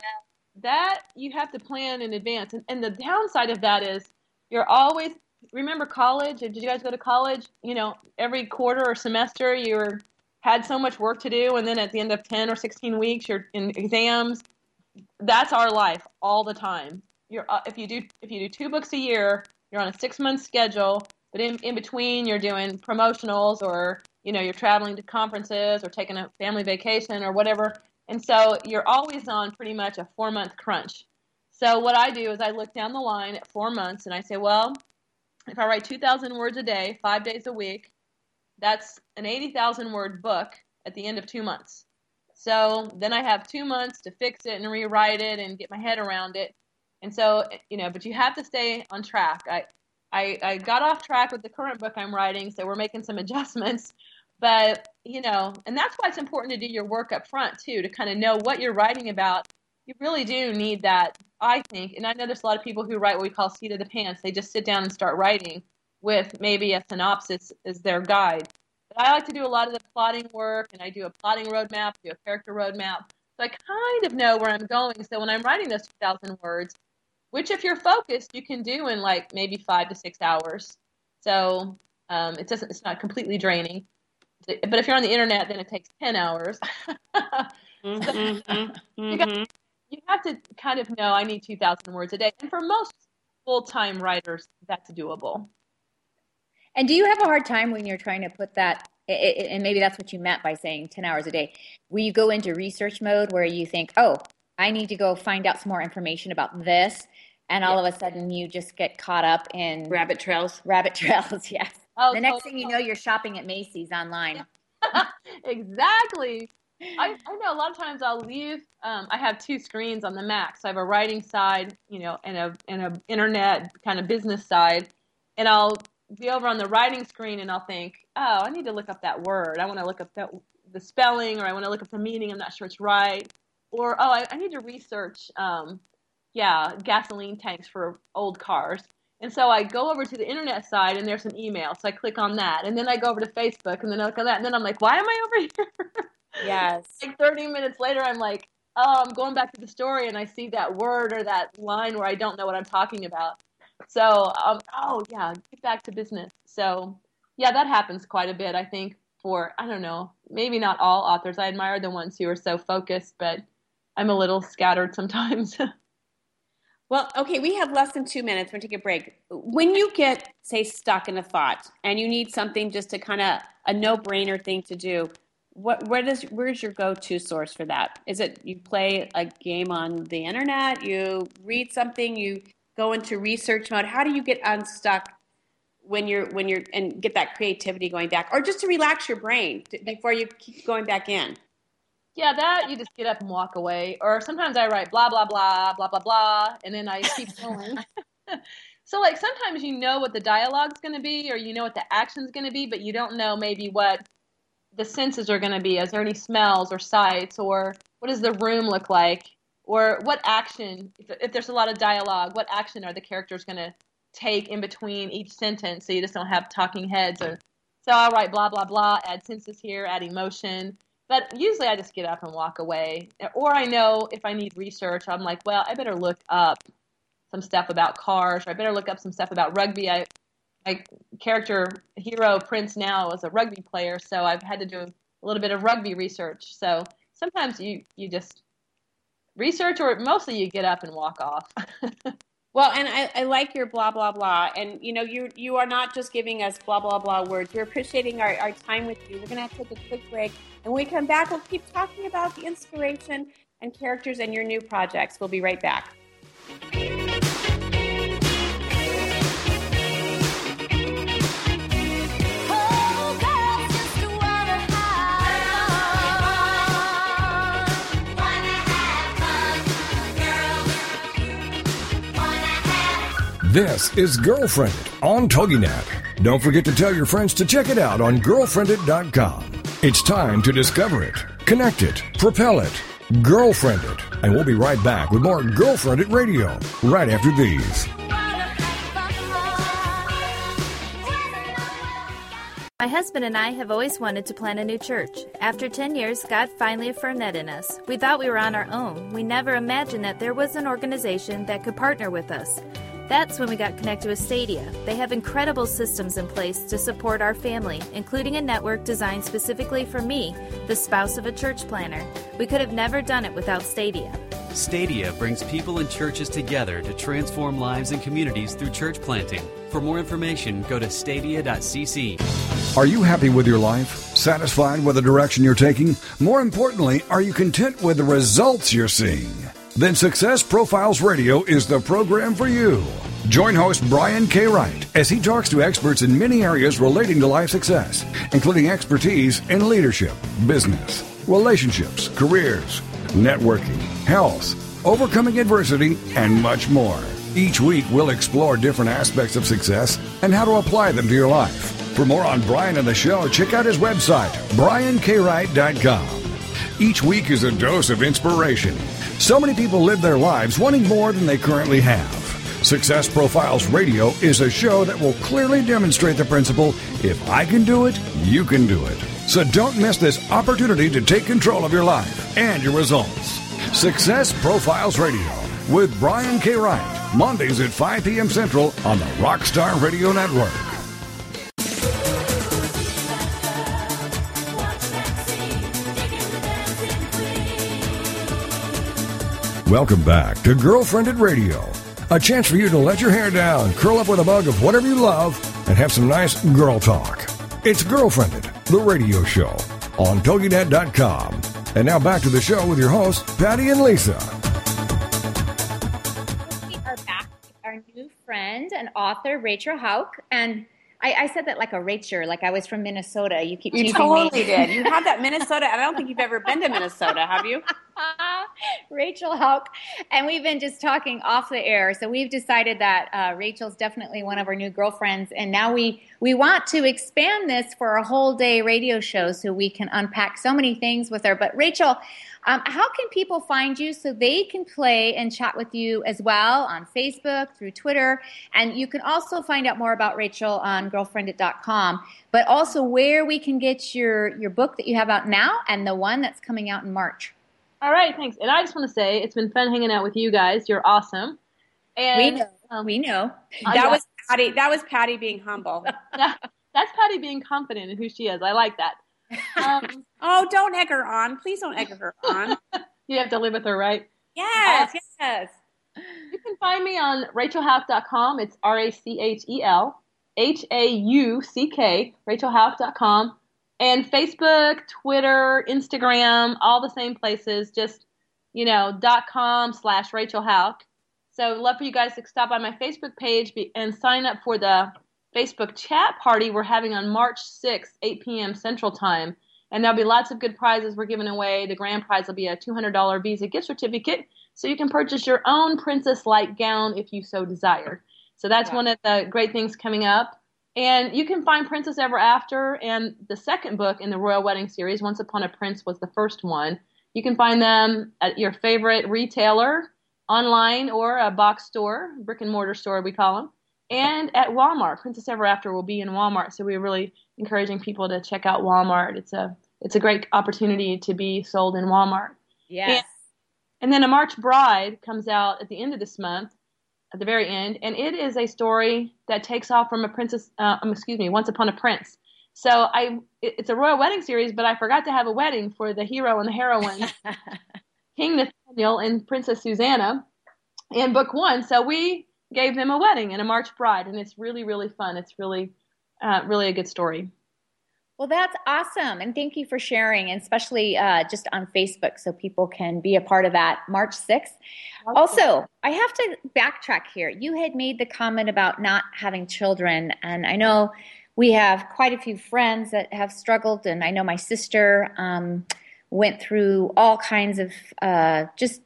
that you have to plan in advance and, and the downside of that is you're always remember college? Did you guys go to college? You know every quarter or semester you're had so much work to do and then at the end of 10 or 16 weeks you're in exams that's our life all the time you're uh, if you do if you do two books a year, you're on a six month schedule. But in, in between, you're doing promotionals or you know you're traveling to conferences or taking a family vacation or whatever. And so you're always on pretty much a four month crunch. So what I do is I look down the line at four months and I say, well, if I write 2,000 words a day, five days a week, that's an 80,000 word book at the end of two months. So then I have two months to fix it and rewrite it and get my head around it. And so, you know, but you have to stay on track. I, I, I got off track with the current book I'm writing, so we're making some adjustments. But, you know, and that's why it's important to do your work up front, too, to kind of know what you're writing about. You really do need that, I think. And I know there's a lot of people who write what we call seat of the pants. They just sit down and start writing with maybe a synopsis as their guide. But I like to do a lot of the plotting work, and I do a plotting roadmap, do a character roadmap. So I kind of know where I'm going. So when I'm writing those 2,000 words, which if you're focused, you can do in like maybe five to six hours. So um, it doesn't, it's not completely draining. But if you're on the internet, then it takes 10 hours. mm-hmm, mm-hmm. You, got, you have to kind of know I need 2,000 words a day. And for most full time writers, that's doable. And do you have a hard time when you're trying to put that, and maybe that's what you meant by saying 10 hours a day, will you go into research mode where you think, oh, I need to go find out some more information about this? And all yeah. of a sudden you just get caught up in rabbit trails. Rabbit trails, yes. Oh, the next thing you know, you're shopping at Macy's online. exactly. I, I, know a lot of times I'll leave. Um, I have two screens on the Mac, so I have a writing side, you know, and a and a internet kind of business side, and I'll be over on the writing screen and I'll think, oh, I need to look up that word. I want to look up that the spelling, or I want to look up the meaning. I'm not sure it's right, or oh, I, I need to research, um, yeah, gasoline tanks for old cars. And so I go over to the internet side and there's an email. So I click on that. And then I go over to Facebook and then I look at that. And then I'm like, why am I over here? Yes. like 30 minutes later, I'm like, oh, I'm going back to the story and I see that word or that line where I don't know what I'm talking about. So, um, oh, yeah, get back to business. So, yeah, that happens quite a bit, I think, for, I don't know, maybe not all authors. I admire the ones who are so focused, but I'm a little scattered sometimes. well, okay, we have less than two minutes. We're to take a break. When you get, say, stuck in a thought and you need something just to kind of a no brainer thing to do, what where does where's your go-to source for that is it you play a game on the internet you read something you go into research mode how do you get unstuck when you're when you're and get that creativity going back or just to relax your brain to, before you keep going back in? Yeah that you just get up and walk away or sometimes i write blah blah blah blah blah blah and then i keep going. So like sometimes you know what the dialogue's going to be or you know what the action's going to be but you don't know maybe what the senses are going to be. Is there any smells or sights, or what does the room look like, or what action? If, if there's a lot of dialogue, what action are the characters going to take in between each sentence, so you just don't have talking heads? Or so I'll write blah blah blah, add senses here, add emotion. But usually I just get up and walk away. Or I know if I need research, I'm like, well, I better look up some stuff about cars, or I better look up some stuff about rugby. I my character hero Prince now is a rugby player, so I've had to do a little bit of rugby research. So sometimes you you just research, or mostly you get up and walk off. well, and I, I like your blah blah blah, and you know you you are not just giving us blah blah blah words. We're appreciating our, our time with you. We're gonna have to take a quick break, and when we come back, we'll keep talking about the inspiration and characters and your new projects. We'll be right back. This is Girlfriendit on TogiNet. Don't forget to tell your friends to check it out on girlfriendit.com. It's time to discover it, connect it, propel it, girlfriend it. And we'll be right back with more Girlfriendit Radio right after these. My husband and I have always wanted to plant a new church. After 10 years, God finally affirmed that in us. We thought we were on our own. We never imagined that there was an organization that could partner with us. That's when we got connected with Stadia. They have incredible systems in place to support our family, including a network designed specifically for me, the spouse of a church planter. We could have never done it without Stadia. Stadia brings people and churches together to transform lives and communities through church planting. For more information, go to stadia.cc. Are you happy with your life? Satisfied with the direction you're taking? More importantly, are you content with the results you're seeing? Then Success Profiles Radio is the program for you. Join host Brian K. Wright as he talks to experts in many areas relating to life success, including expertise in leadership, business, relationships, careers, networking, health, overcoming adversity, and much more. Each week, we'll explore different aspects of success and how to apply them to your life. For more on Brian and the show, check out his website, briankwright.com. Each week is a dose of inspiration. So many people live their lives wanting more than they currently have. Success Profiles Radio is a show that will clearly demonstrate the principle if I can do it, you can do it. So don't miss this opportunity to take control of your life and your results. Success Profiles Radio with Brian K. Wright, Mondays at 5 p.m. Central on the Rockstar Radio Network. Welcome back to Girlfriendit Radio, a chance for you to let your hair down, curl up with a mug of whatever you love, and have some nice girl talk. It's Girlfriendit, the radio show on TogiNet.com. And now back to the show with your hosts, Patty and Lisa. We are back with our new friend and author, Rachel Hauck. And I, I said that like a Rachel, like I was from Minnesota. You keep You teasing totally me. did. You have that Minnesota. I don't think you've ever been to Minnesota, have you? Rachel Hauck, and we've been just talking off the air. So we've decided that uh, Rachel's definitely one of our new girlfriends, and now we we want to expand this for a whole day radio show so we can unpack so many things with her. But Rachel, um, how can people find you so they can play and chat with you as well on Facebook, through Twitter, and you can also find out more about Rachel on girlfriendit.com, but also where we can get your your book that you have out now and the one that's coming out in March. All right, thanks. And I just want to say it's been fun hanging out with you guys. You're awesome. And we know. we know. That was Patty. That was Patty being humble. That's Patty being confident in who she is. I like that. Um, oh, don't egg her on. Please don't egg her on. you have to live with her, right? Yes, yes. You can find me on rachelhauck.com. It's R A C H E L H A U C K, rachelhauck.com. And Facebook, Twitter, Instagram, all the same places, just, you know, dot com slash Rachel Hauck. So love for you guys to stop by my Facebook page and sign up for the Facebook chat party we're having on March 6th, 8 p.m. Central Time. And there'll be lots of good prizes we're giving away. The grand prize will be a $200 Visa gift certificate, so you can purchase your own princess-like gown if you so desire. So that's one of the great things coming up. And you can find Princess Ever After and the second book in the Royal Wedding series, Once Upon a Prince was the first one. You can find them at your favorite retailer, online, or a box store, brick and mortar store, we call them and at Walmart. Princess Ever After will be in Walmart, so we're really encouraging people to check out Walmart. It's a it's a great opportunity to be sold in Walmart. Yes. And, and then A March Bride comes out at the end of this month, at the very end, and it is a story that takes off from a princess. Uh, um, excuse me, Once Upon a Prince. So I it, it's a royal wedding series, but I forgot to have a wedding for the hero and the heroine, King Nathaniel and Princess Susanna, in book one. So we gave them a wedding and a March bride, and it's really, really fun. It's really, uh, really a good story. Well, that's awesome, and thank you for sharing, and especially uh, just on Facebook, so people can be a part of that March sixth. Okay. Also, I have to backtrack here. You had made the comment about not having children, and I know we have quite a few friends that have struggled, and I know my sister um, went through all kinds of uh, just,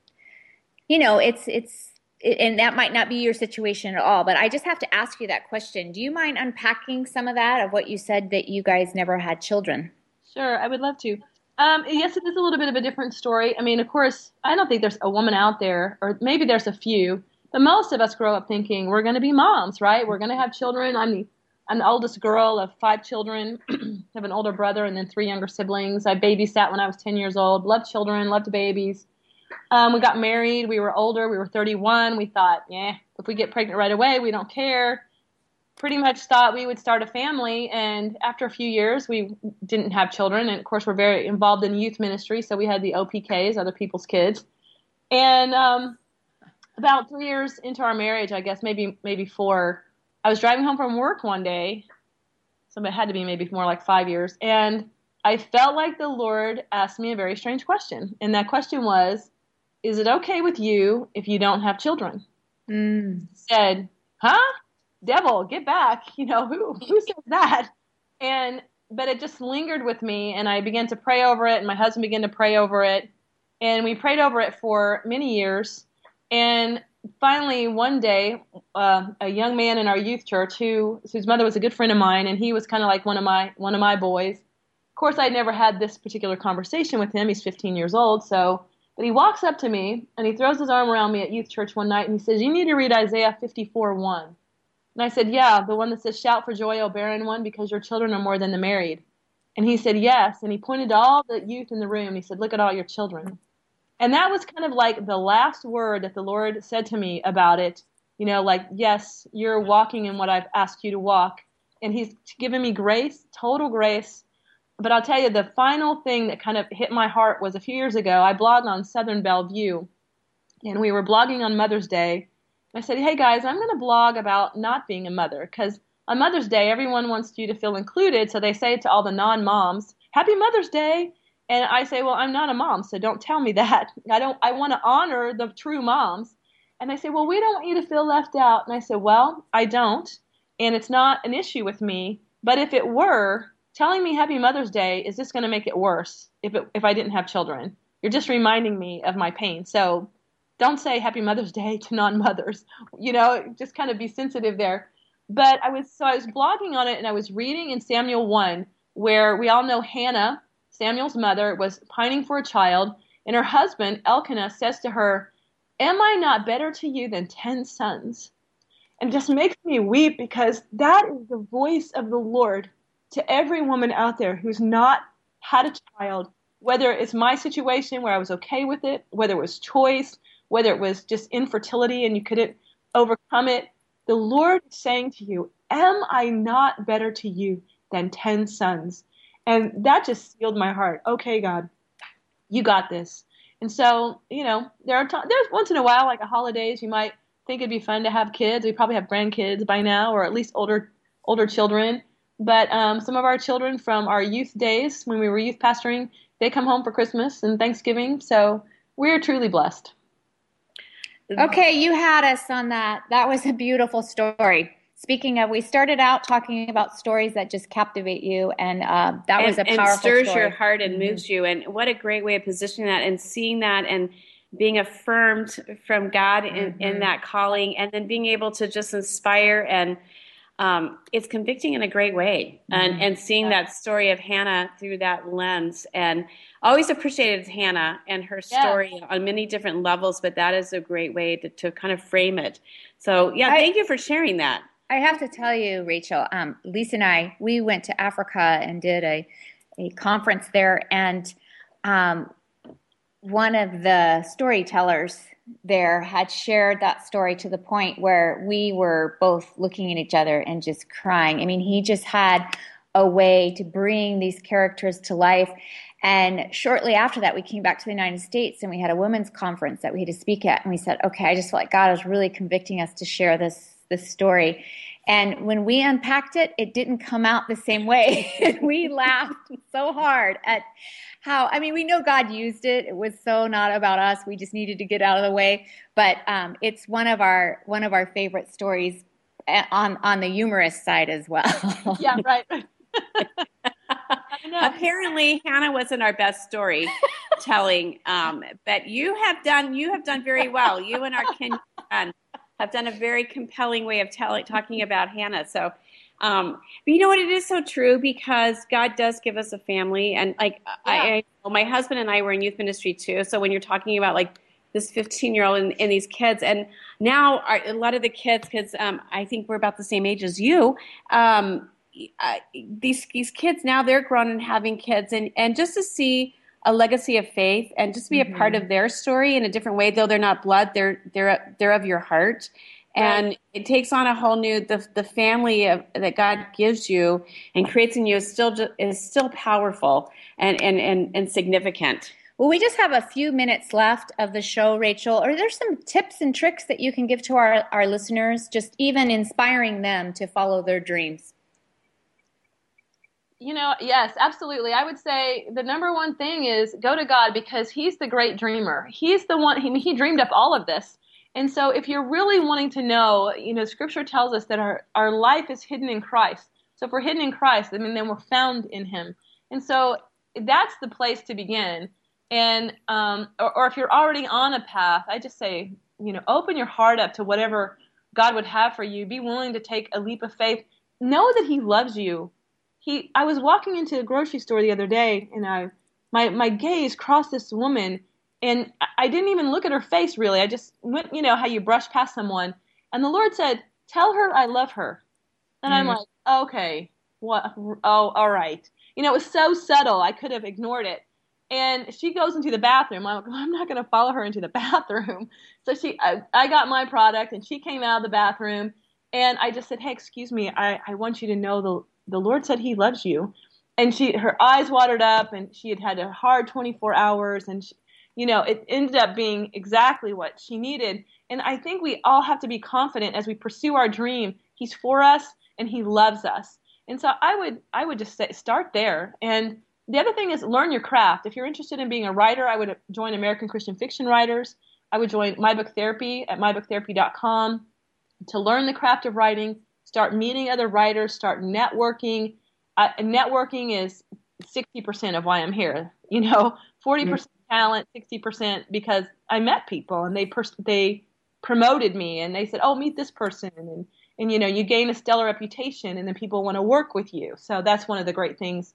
you know, it's it's and that might not be your situation at all, but I just have to ask you that question. Do you mind unpacking some of that of what you said that you guys never had children? Sure, I would love to. Um, yes, it is a little bit of a different story. I mean, of course, I don't think there's a woman out there, or maybe there's a few, but most of us grow up thinking we're going to be moms, right? We're going to have children. I'm the I'm the oldest girl of five children. Have an older brother and then three younger siblings. I babysat when I was 10 years old. Loved children, loved babies. Um, we got married. We were older. We were 31. We thought, yeah, if we get pregnant right away, we don't care. Pretty much thought we would start a family. And after a few years, we didn't have children. And of course, we're very involved in youth ministry. So we had the OPKs, other people's kids. And um, about three years into our marriage, I guess maybe maybe four, I was driving home from work one day. So it had to be maybe more like five years. And I felt like the Lord asked me a very strange question. And that question was, is it okay with you if you don't have children? Mm. Said, huh? Devil, get back. You know, who, who says that? And, but it just lingered with me and I began to pray over it and my husband began to pray over it. And we prayed over it for many years. And finally, one day, uh, a young man in our youth church who, whose mother was a good friend of mine and he was kind of like one of my, one of my boys. Of course, I'd never had this particular conversation with him. He's 15 years old. So, but he walks up to me and he throws his arm around me at youth church one night and he says, You need to read Isaiah 54 1. And I said, Yeah, the one that says, Shout for joy, O barren one, because your children are more than the married. And he said, Yes. And he pointed to all the youth in the room he said, Look at all your children. And that was kind of like the last word that the Lord said to me about it. You know, like, yes, you're walking in what I've asked you to walk. And he's given me grace, total grace but I'll tell you, the final thing that kind of hit my heart was a few years ago. I blogged on Southern Belle View, and we were blogging on Mother's Day. I said, "Hey guys, I'm going to blog about not being a mother because on Mother's Day everyone wants you to feel included, so they say to all the non-moms, "Happy Mother's Day." And I say, "Well, I'm not a mom, so don't tell me that. I don't I want to honor the true moms." And they say, "Well, we don't want you to feel left out." And I said, "Well, I don't, and it's not an issue with me, but if it were, telling me Happy Mother's Day is just going to make it worse if it, if I didn't have children. You're just reminding me of my pain. So don't say Happy Mother's Day to non-mothers. You know, just kind of be sensitive there. But I was so I was blogging on it and I was reading in Samuel 1 where we all know Hannah, Samuel's mother, was pining for a child and her husband Elkanah says to her, "Am I not better to you than 10 sons?" And just makes me weep because that is the voice of the Lord to every woman out there who's not had a child, whether it's my situation where I was okay with it, whether it was choice, whether it was just infertility and you couldn't overcome it. The Lord is saying to you, Am I not better to you than 10 sons? And that just sealed my heart. Okay, God, you got this. And so, you know, there are t- there's once in a while, like a holidays, you might think it'd be fun to have kids. We probably have grandkids by now, or at least older older children. But um, some of our children from our youth days, when we were youth pastoring, they come home for Christmas and Thanksgiving. So we're truly blessed. Okay, you had us on that. That was a beautiful story. Speaking of, we started out talking about stories that just captivate you, and uh, that and, was a powerful and stirs story. your heart and Mhm. moves you. And what a great way of positioning that and seeing that and being affirmed from God in, in Mhm. that calling, and then being able to just inspire and um, it's convicting in a great way. And Mhm. and seeing that story of Hannah through that lens, and always appreciated Hannah and her Yeah. story on many different levels. But that is a great way to, to kind of frame it. So yeah, I- thank you for sharing that. I have to tell you, Rachel, um, Lisa and I, we went to Africa and did a, a conference there, and um, one of the storytellers there had shared that story to the point where we were both looking at each other and just crying. I mean, he just had a way to bring these characters to life. And shortly after that, we came back to the United States and we had a women's conference that we had to speak at. And we said, okay, I just felt like God was really convicting us to share this, this story. And when we unpacked it, it didn't come out the same way. we laughed so hard at how, I mean, we know God used it. It was so not about us. We just needed to get out of the way. But um, it's one of our, one of our favorite stories uh, on, on the humorous side as well. Yeah, right. Apparently, Hannah wasn't our best story telling, um, but you have done you have done very well. You and our Kenya have done a very compelling way of telling talking about Hannah. So, um, but you know what? It is so true because God does give us a family, and like I, I, well, my husband and I were in youth ministry too. So when you're talking about like this 15 year old and, and these kids, and now our, a lot of the kids, because um, I think we're about the same age as you. Um, uh, these these kids now they're grown and having kids and and just to see a legacy of faith and just be a part of mm-hmm. their story in a different way though they're not blood they're they're they're of your heart and it takes on a whole new the the family of, that God gives you and creates in you is still is still powerful and and and, and significant. Well, we just have a few minutes left of the show, Rachel. Are there some tips and tricks that you can give to our, our listeners, just even inspiring them to follow their dreams? You know, yes, absolutely. I would say the number one thing is go to God because He's the great dreamer. He's the one, He, he dreamed up all of this. And so if you're really wanting to know, you know, Scripture tells us that our, our life is hidden in Christ. So if we're hidden in Christ, I mean, then we're found in Him. And so that's the place to begin. And, um, or, or if you're already on a path, I just say, you know, open your heart up to whatever God would have for you. Be willing to take a leap of faith. Know that He loves you he I was walking into a grocery store the other day and I my my gaze crossed this woman and I didn't even look at her face really. I just went, you know, how you brush past someone and the Lord said, "Tell her I love her." And I'm Mhm. like, "Okay. What oh, all right." You know, it was so subtle. I could have ignored it. And she goes into the bathroom. I'm like, well, I'm not going to follow her into the bathroom. So she, I, I got my product, and she came out of the bathroom, and I just said, "Hey, excuse me. I, I want you to know the the Lord said He loves you." And she, her eyes watered up, and she had had a hard 24 hours, and she, you know, it ended up being exactly what she needed. And I think we all have to be confident as we pursue our dream. He's for us and he loves us. And so I would I would just say start there. And the other thing is learn your craft. If you're interested in being a writer, I would join American Christian Fiction Writers. I would join My Book Therapy at mybooktherapy.com to learn the craft of writing, start meeting other writers, start networking. Uh, networking is 60% of why I'm here. You know, 40% mm-hmm. talent, 60% because I met people and they pers- they promoted me and they said, "Oh, meet this person." And and you know, you gain a stellar reputation and then people want to work with you. So that's one of the great things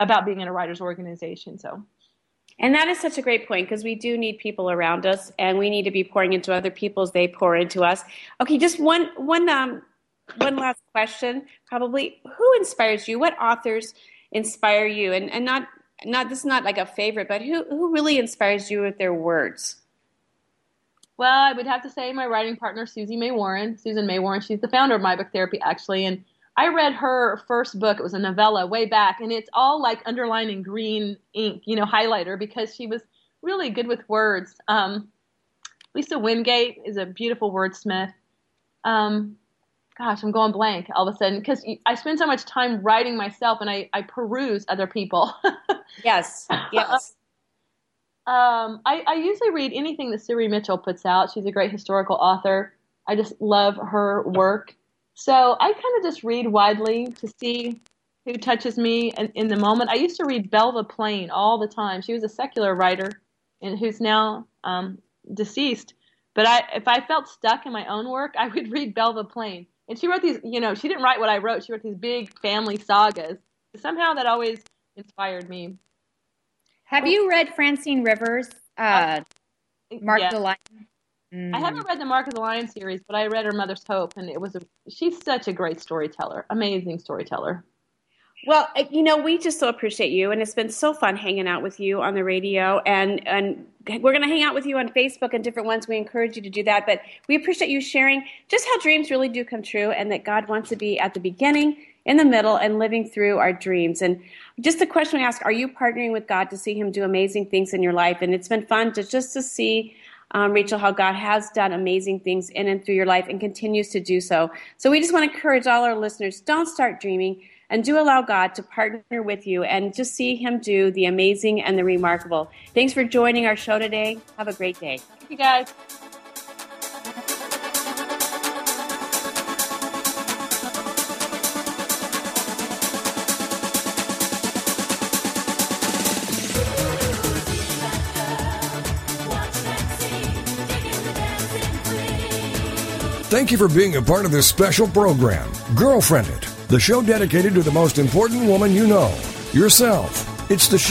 about being in a writers organization. So and that is such a great point because we do need people around us and we need to be pouring into other people as they pour into us. Okay, just one one um one last question probably who inspires you? What authors inspire you? And and not not this is not like a favorite, but who who really inspires you with their words? Well, I would have to say my writing partner Susie May Warren, Susan May Warren. She's the founder of My Book Therapy actually and I read her first book. It was a novella way back, and it's all like underlined in green ink, you know, highlighter because she was really good with words. Um, Lisa Wingate is a beautiful wordsmith. Um, gosh, I'm going blank all of a sudden because I spend so much time writing myself and I, I peruse other people. yes, yes. Um, I, I usually read anything that Siri Mitchell puts out. She's a great historical author. I just love her work. So I kind of just read widely to see who touches me in, in the moment. I used to read Belva Plain all the time. She was a secular writer and who's now um, deceased. But I, if I felt stuck in my own work, I would read Belva Plain. And she wrote these, you know, she didn't write what I wrote. She wrote these big family sagas. Somehow that always inspired me. Have you read Francine Rivers, uh, Mark yeah. the Lion? Mm. I haven't read the Mark of the Lion series, but I read her Mother's Hope, and it was a, she's such a great storyteller, amazing storyteller. Well, you know, we just so appreciate you, and it's been so fun hanging out with you on the radio, and and we're going to hang out with you on Facebook and different ones. We encourage you to do that, but we appreciate you sharing just how dreams really do come true, and that God wants to be at the beginning, in the middle, and living through our dreams. And just the question we ask: Are you partnering with God to see Him do amazing things in your life? And it's been fun to just to see um, Rachel, how God has done amazing things in and through your life and continues to do so. So we just want to encourage all our listeners don't start dreaming and do allow God to partner with you and just see Him do the amazing and the remarkable. Thanks for joining our show today. Have a great day. Thank you, guys. Thank you for being a part of this special program, Girlfriended, the show dedicated to the most important woman you know, yourself. It's the show